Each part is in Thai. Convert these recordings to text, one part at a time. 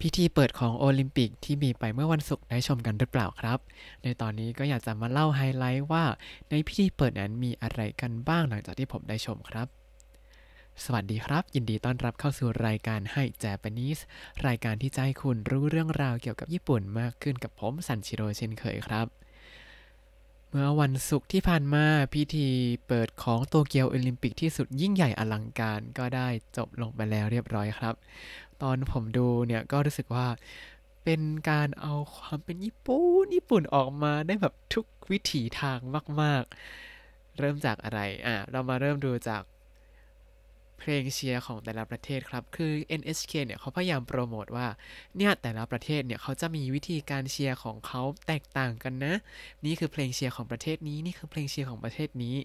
พิธีเปิดของโอลิมปิกที่มีไปเมื่อวันศุกร์ได้ชมกันหรือเปล่าครับ ในตอนนี้ก็อยากจะมาเล่าไฮไลท์ว่า ในพิธีเปิดนั้นมีอะไรกันบ้างหลังจากที่ผมได้ชมครับ สวัสดีครับ ยินดีต้อนรับเข้าสู่รายการให้ Japanese รายการที่จะให้คุณรู้เรื่องราวเกี่ยวกับญี่ปุ่นมากขึ้นกับผมสันชิโร่เช่นเคยครับเมื่อวันศุกร์ที่ผ่านมาพิธีเปิดของโตเกียวโอลิมปิกที่สุดยิ่งใหญ่อลังการก็ได้จบลงไปแล้วเรียบร้อยครับ ตอนผมดูเนี่ยก็รู้สึกว่าเป็นการเอาความเป็นญี่ปุ่นญี่ปุ่นออกมาได้แบบทุกวิถีทางมาก ๆ เริ่มจากอะไร อะ เรามาเริ่มดูจากเพลงเชียร์ของแต่ละประเทศครับ คือ NHK เนี่ยเขาพยายามโปรโมทว่า เนี่ยแต่ละประเทศเนี่ยเขาจะมีวิธีการเชียร์ของเขาแตกต่างกันนะ นี่คือเพลงเชียร์ของประเทศนี้ นี่คือเพลงเชียร์ของประเทศนี้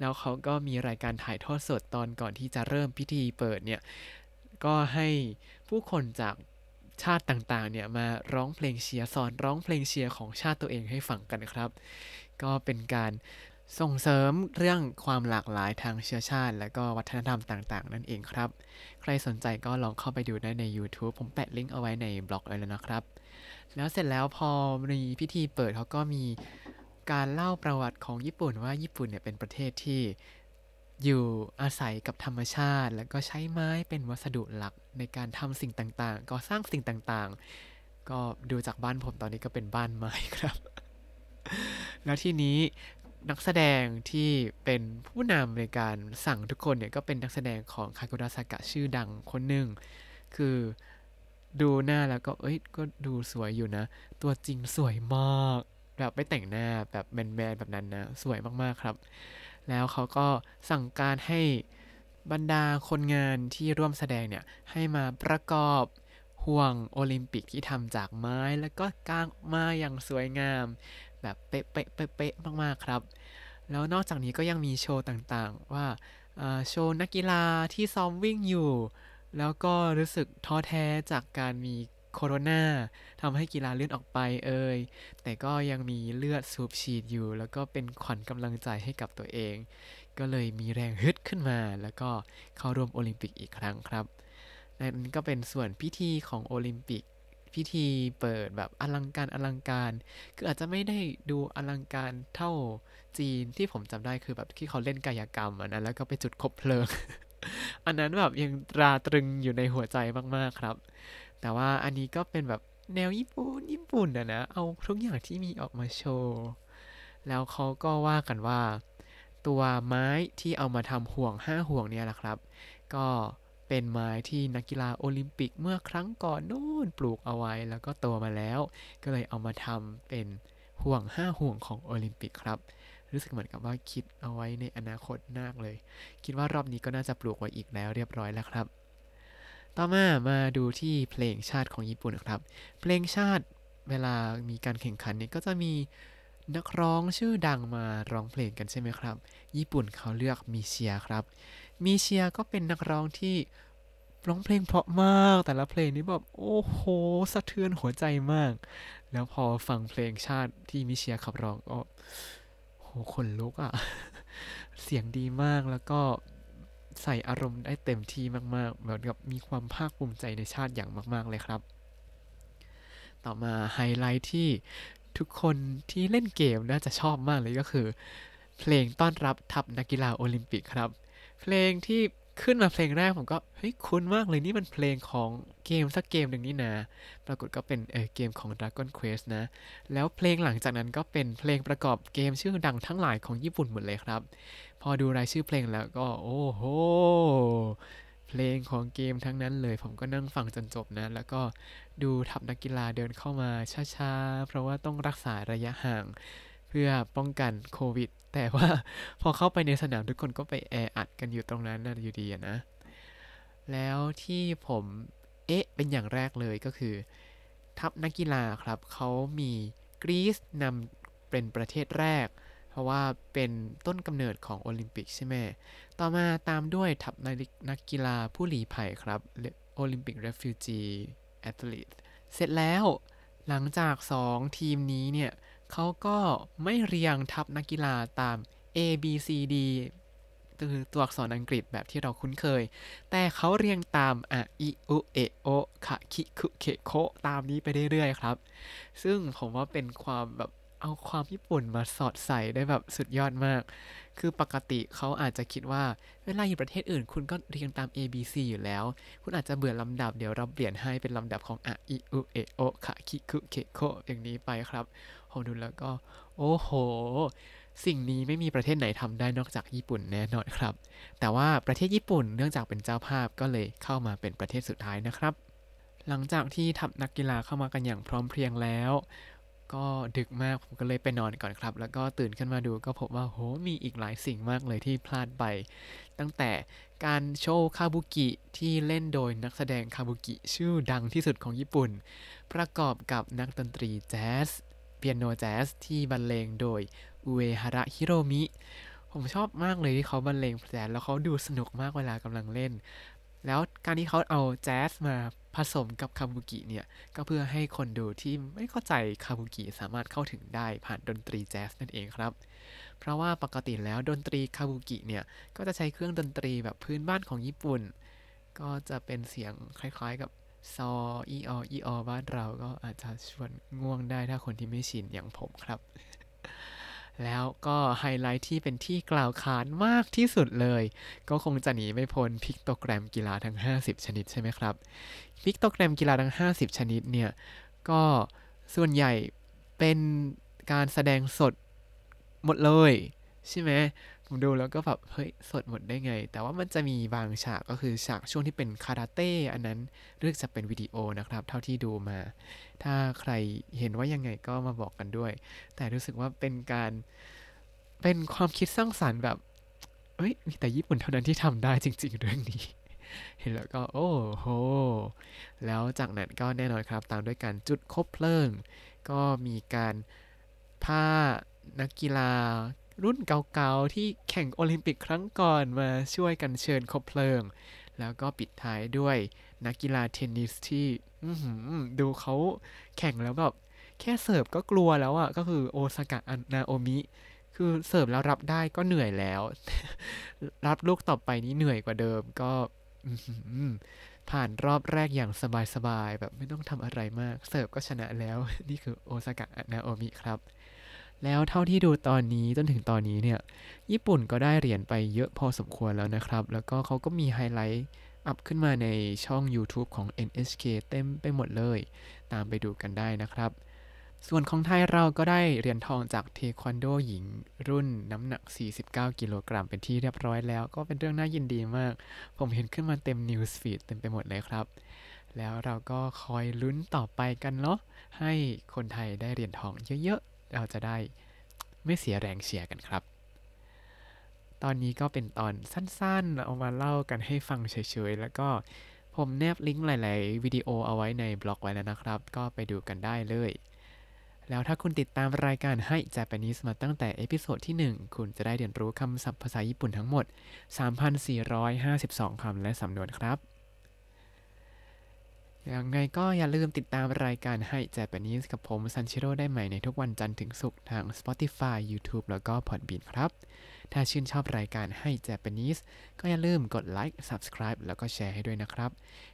แล้วเขาก็มีรายการถ่ายทอดสดตอนก่อนที่จะเริ่มพิธีเปิดเนี่ย ก็ให้ผู้คนจากชาติต่างๆ เนี่ยมาร้องเพลงเชียร์สอนร้องเพลงเชียร์ของชาติตัวเองให้ฟังกันครับ ก็เป็นการส่งเสริมเรื่องความหลากหลายทางเชื้อชาติ และก็วัฒนธรรมต่างๆ นั่นเองครับ ใครสนใจก็ลองเข้าไปดูได้ใน YouTube ผมแปะลิงก์เอาไว้ในบล็อกไว้แล้วนะครับ แล้วเสร็จแล้วพอมีพิธีเปิดเขาก็มีการเล่าประวัติของญี่ปุ่นว่าญี่ปุ่นเนี่ยเป็นประเทศที่ อยู่อาศัยกับธรรมชาติ แล้วก็ใช้ไม้เป็นวัสดุหลักในการทำสิ่งต่างๆ ก่อสร้างสิ่งต่างๆ ก็ดูจากบ้านผมตอนนี้ก็เป็นบ้านไม้ครับ แล้วทีนี้นักแสดงที่เป็นผู้นำในการสั่งทุกคนเนี่ย ก็เป็นนักแสดงของคากุระสากะชื่อดังคนหนึ่ง คือดูหน้าแล้วก็เอ้ยก็ดูสวยอยู่นะ ตัวจริงสวยมาก แบบไม่แต่งหน้าแบบแมนๆแบบนั้นนะ สวยมากๆครับ แล้วเขาก็สั่งการให้บรรดาคนงานที่ร่วมแสดงเนี่ย ให้มาประกอบห่วงโอลิมปิกที่ทำจากไม้แล้วก็กางมาอย่างสวยงาม แบบเป๊ะเป๊ะเป๊ะเป๊ะมาก ๆ ครับ แล้วนอกจากนี้ก็ยังมีโชว์ต่างๆว่าอ่าโชว์นักกีฬาที่ซ้อมวิ่งอยู่ แล้วก็รู้สึกท้อแท้จากการมี โคโรนาทำให้กีฬาเลื่อนออกไปเอ่ยแต่ก็ยังมีเลือดสูบฉีดอยู่ แล้วก็เป็นขวัญกำลังใจให้กับตัวเอง ก็เลยมีแรงฮึดขึ้นมา แล้วก็เข้าร่วมโอลิมปิกอีกครั้งครับนั่นก็เป็นส่วนพิธีของโอลิมปิกพิธีเปิดแบบอลังการอลังการ คืออาจจะไม่ได้ดูอลังการเท่าจีนที่ผมจำได้คือแบบที่เขาเล่นกายกรรมอันนั้นแล้วก็ไปจุดคบเพลิง อันนั้นแบบยังตราตรึงอยู่ในหัวใจมากๆครับ แต่ว่าอันนี้ก็เป็นแบบแนวญี่ปุ่นญี่ปุ่นอะนะ เอาทุกอย่างที่มีออกมาโชว์ แล้วเขาก็ว่ากันว่า ตัวไม้ที่เอามาทำห่วงห้าห่วงเนี่ยแหละครับ ก็เป็นไม้ที่นักกีฬาโอลิมปิกเมื่อครั้งก่อนนู่นปลูกเอาไว้แล้วก็โตมาแล้ว ก็เลยเอามาทำเป็นห่วงห้าห่วงของโอลิมปิกครับ รู้สึกเหมือนกับว่าคิดเอาไว้ในอนาคตมากเลย คิดว่ารอบนี้ก็น่าจะปลูกไว้อีกแล้วเรียบร้อยแล้วครับ ต่อมามาดูที่เพลงชาติของญี่ปุ่นครับ เพลงชาติเวลามีการแข่งขันเนี่ยก็จะมีนักร้องชื่อดังมาร้องเพลงกันใช่ไหมครับ ญี่ปุ่นเขาเลือกมิเชียครับมิเชียก็เป็นนักร้องที่ร้องเพลงเพราะมาก แต่ละเพลงนี้แบบโอ้โหสะเทือนหัวใจมาก แล้วพอฟังเพลงชาติที่มิเชียขับร้องก็โหขนลุกอะ่ะ เสียงดีมากแล้วก็ ใส่อารมณ์ได้เต็มที่มากๆ เหมือนกับมีความภาคภูมิใจในชาติอย่างมาก ๆ เลยครับ ต่อมาไฮไลท์ที่ทุกคนที่เล่นเกมน่าจะชอบมากเลยก็คือ เพลงต้อนรับทัพนักกีฬาโอลิมปิกครับ เพลงที่ขึ้นมาเพลงแรกผมก็เฮ้ยคุ้นมากเลยนี่มันเพลงของเกมสักเกมหนึ่งนี่นะ ปรากฏก็เป็นเออเกมของ Dragon Quest นะ แล้วเพลงหลังจากนั้นก็เป็นเพลงประกอบเกมชื่อดังทั้งหลายของญี่ปุ่นหมดเลยครับ อดูรายชื่อเพลงแล้วก็โอ้โห เพลงของเกมทั้งนั้นเลย ผมก็นั่งฟังจนจบนะ แล้วก็ดูทัพนักกีฬาเดินเข้ามาช้าๆ เพราะว่าต้องรักษาระยะห่าง เพื่อป้องกันโควิด แต่ว่าพอเข้าไปในสนามทุกคนก็ไปแออัดกันอยู่ตรงนั้นนะอยู่ดีนะ แล้วที่ผมเอ๊ะเป็นอย่างแรกเลยก็คือ ทัพนักกีฬาครับเขามีกรีซนำเป็นประเทศแรก เพราะว่าเป็นต้นกำเนิดของโอลิมปิกใช่ไหม ต่อมาตามด้วยทัพนักกีฬาผู้ลี้ภัยครับ Olympic refugee athlete เสร็จแล้วหลังจาก 2 ทีมนี้เนี่ยเขาก็ไม่เรียงทัพนักกีฬาตาม A B C D คือตัวอักษรอังกฤษแบบที่เราคุ้นเคย แต่เขาเรียงตามอะอิอุเอะโอคะคิคุเคโคตามนี้ไปเรื่อยๆครับ ซึ่งผมว่าเป็นความแบบ เอาความญี่ปุ่นมาสอดใส่ได้แบบสุดยอดมาก คือปกติเขาอาจจะคิดว่า เวลาอยู่ประเทศอื่น คุณก็เรียงตาม A B C อยู่แล้ว คุณอาจจะเบื่อลำดับเดี๋ยวเราเปลี่ยนให้เป็นลำดับของอะอิอุเอโอคะคิคุเคโคอย่างนี้ไปครับผมดูแล้วก็ โอ้โห สิ่งนี้ไม่มีประเทศไหนทำได้นอกจากญี่ปุ่นแน่นอนครับ แต่ว่าประเทศญี่ปุ่นเนื่องจากเป็นเจ้าภาพก็เลยเข้ามาเป็นประเทศสุดท้ายนะครับ หลังจากที่ทัพนักกีฬาเข้ามากันอย่างพร้อมเพรียงแล้ว ก็ดึกมากผมก็เลยไปนอนก่อนครับ แล้วก็ตื่นขึ้นมาดูก็พบว่าโหมีอีกหลายสิ่งมากเลยที่พลาดไป ตั้งแต่การโชว์คาบุกิที่เล่นโดยนักแสดงคาบุกิชื่อดังที่สุดของญี่ปุ่น ประกอบกับนักดนตรีแจ๊สเปียโนแจ๊สที่บรรเลงโดยอุเอฮาระฮิโรมิ ผมชอบมากเลยที่เขาบรรเลงแจ๊สแล้วเขาดูสนุกมากเวลากำลังเล่น แล้วการที่เขาเอาแจ๊สมา ผสมกับคาบุกิเนี่ย ก็เพื่อให้คนดูที่ไม่เข้าใจคาบุกิสามารถเข้าถึงได้ผ่านดนตรีแจ๊สนั่นเองครับ เพราะว่าปกติแล้วดนตรีคาบุกิเนี่ย ก็จะใช้เครื่องดนตรีแบบพื้นบ้านของญี่ปุ่น ก็จะเป็นเสียงคล้ายๆกับซออี๊ออบ้านเราก็อาจจะชวนง่วงได้ถ้าคนที่ไม่ชินอย่างผมครับ แล้วก็ไฮไลท์ที่เป็นที่กล่าวขานมากที่สุดเลย ก็คงจะหนีไม่พ้น pictogram กีฬาทั้ง 50 ชนิดใช่ไหมครับ pictogram กีฬาทั้ง 50 ชนิดเนี่ย ก็ส่วนใหญ่เป็นการแสดงสดหมดเลย ใช่ไหม ผมดูแล้วก็แบบเฮ้ยสดหมดได้ไง แต่ว่ามันจะมีบางฉากก็คือฉากช่วงที่เป็นคาราเต้อันนั้นเลือกจะเป็นวิดีโอนะครับ เท่าที่ดูมา ถ้าใครเห็นว่ายังไงก็มาบอกกันด้วย แต่รู้สึกว่าเป็นการเป็นความคิดสร้างสารรค์แบบเอ้ยมีแต่ญี่ปุ่นเท่านั้นที่ทำได้จริง ๆ เรื่องนี้ เห็นแล้วก็โอ้โหแล้วจากนั้นก็แน่นอนครับ ตามด้วยการจุดคบเพลิง ก็มีการพานักกีฬา รุ่นเก่าๆ ที่แข่งโอลิมปิกครั้งก่อนมาช่วยกันเชิญคบเพลิง แล้วก็ปิดท้ายด้วยนักกีฬาเทนนิสที่ดูเขาแข่งแล้วแบบแค่เสิร์ฟก็กลัวแล้วอะ่ะ ก็คือโอซากะอนาโอมิ คือเสิร์ฟแล้วรับได้ก็เหนื่อยแล้ว รับลูกต่อไปนี้เหนื่อยกว่าเดิมก็ผ่านรอบแรกอย่างสบายๆ แบบไม่ต้องทำอะไรมาก เสิร์ฟก็ชนะแล้ว นี่คือโอซากะ นาโอมิครับ แล้วเท่าที่ดูตอนนี้จนถึงตอนนี้เนี่ยญี่ปุ่นก็ได้เหรียญไปเยอะพอสมควรแล้วนะครับ แล้วก็เขาก็มีไฮไลท์ up ขึ้นมาในช่อง YouTube ของ NHK เต็มไปหมดเลย ตามไปดูกันได้นะครับ ส่วนของไทยเราก็ได้เหรียญทองจากเทควันโดหญิง รุ่นน้ำหนัก 49 กิโลกรัมเป็นที่เรียบร้อยแล้ว ก็เป็นเรื่องน่ายินดีมาก ผมเห็นขึ้นมาเต็ม news feed เต็มไปหมดเลยครับ แล้วเราก็คอยลุ้นต่อไปกันเนาะให้คนไทยได้เหรียญทองเยอะๆ เราจะได้ไม่เสียแรงเชียร์กันครับ ตอนนี้ก็เป็นตอนสั้นๆ เอามาเล่ากันให้ฟังเฉยๆ แล้วก็ผมแนบลิงก์หลายๆ วิดีโอเอาไว้ในบล็อกไว้แล้วนะครับ ก็ไปดูกันได้เลย แล้วถ้าคุณติดตามรายการให้ Japanese มาตั้งแต่ episode ที่ 1 คุณจะได้เรียนรู้คำศัพท์ภาษาญี่ปุ่นทั้งหมด 3,452 คำและสำนวนครับ ยังไงก็อย่าลืมติดตามรายการให้ Japanese กับผมซันชิโร่ได้ใหม่ในทุกวันจันทร์ถึงศุกร์ทาง Spotify YouTube แล้วก็ Podbean ครับ ถ้าชื่นชอบรายการให้ Japanese ก็อย่าลืมกดไลค์ Subscribe แล้วก็แชร์ให้ด้วยนะครับ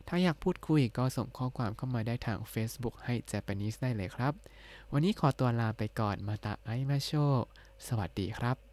ถ้าอยากพูดคุยก็ส่งข้อความเข้ามาได้ทาง Facebook ให้ Japanese ได้เลยครับ วันนี้ขอตัวลาไปก่อนมาตาไอมาโช สวัสดีครับ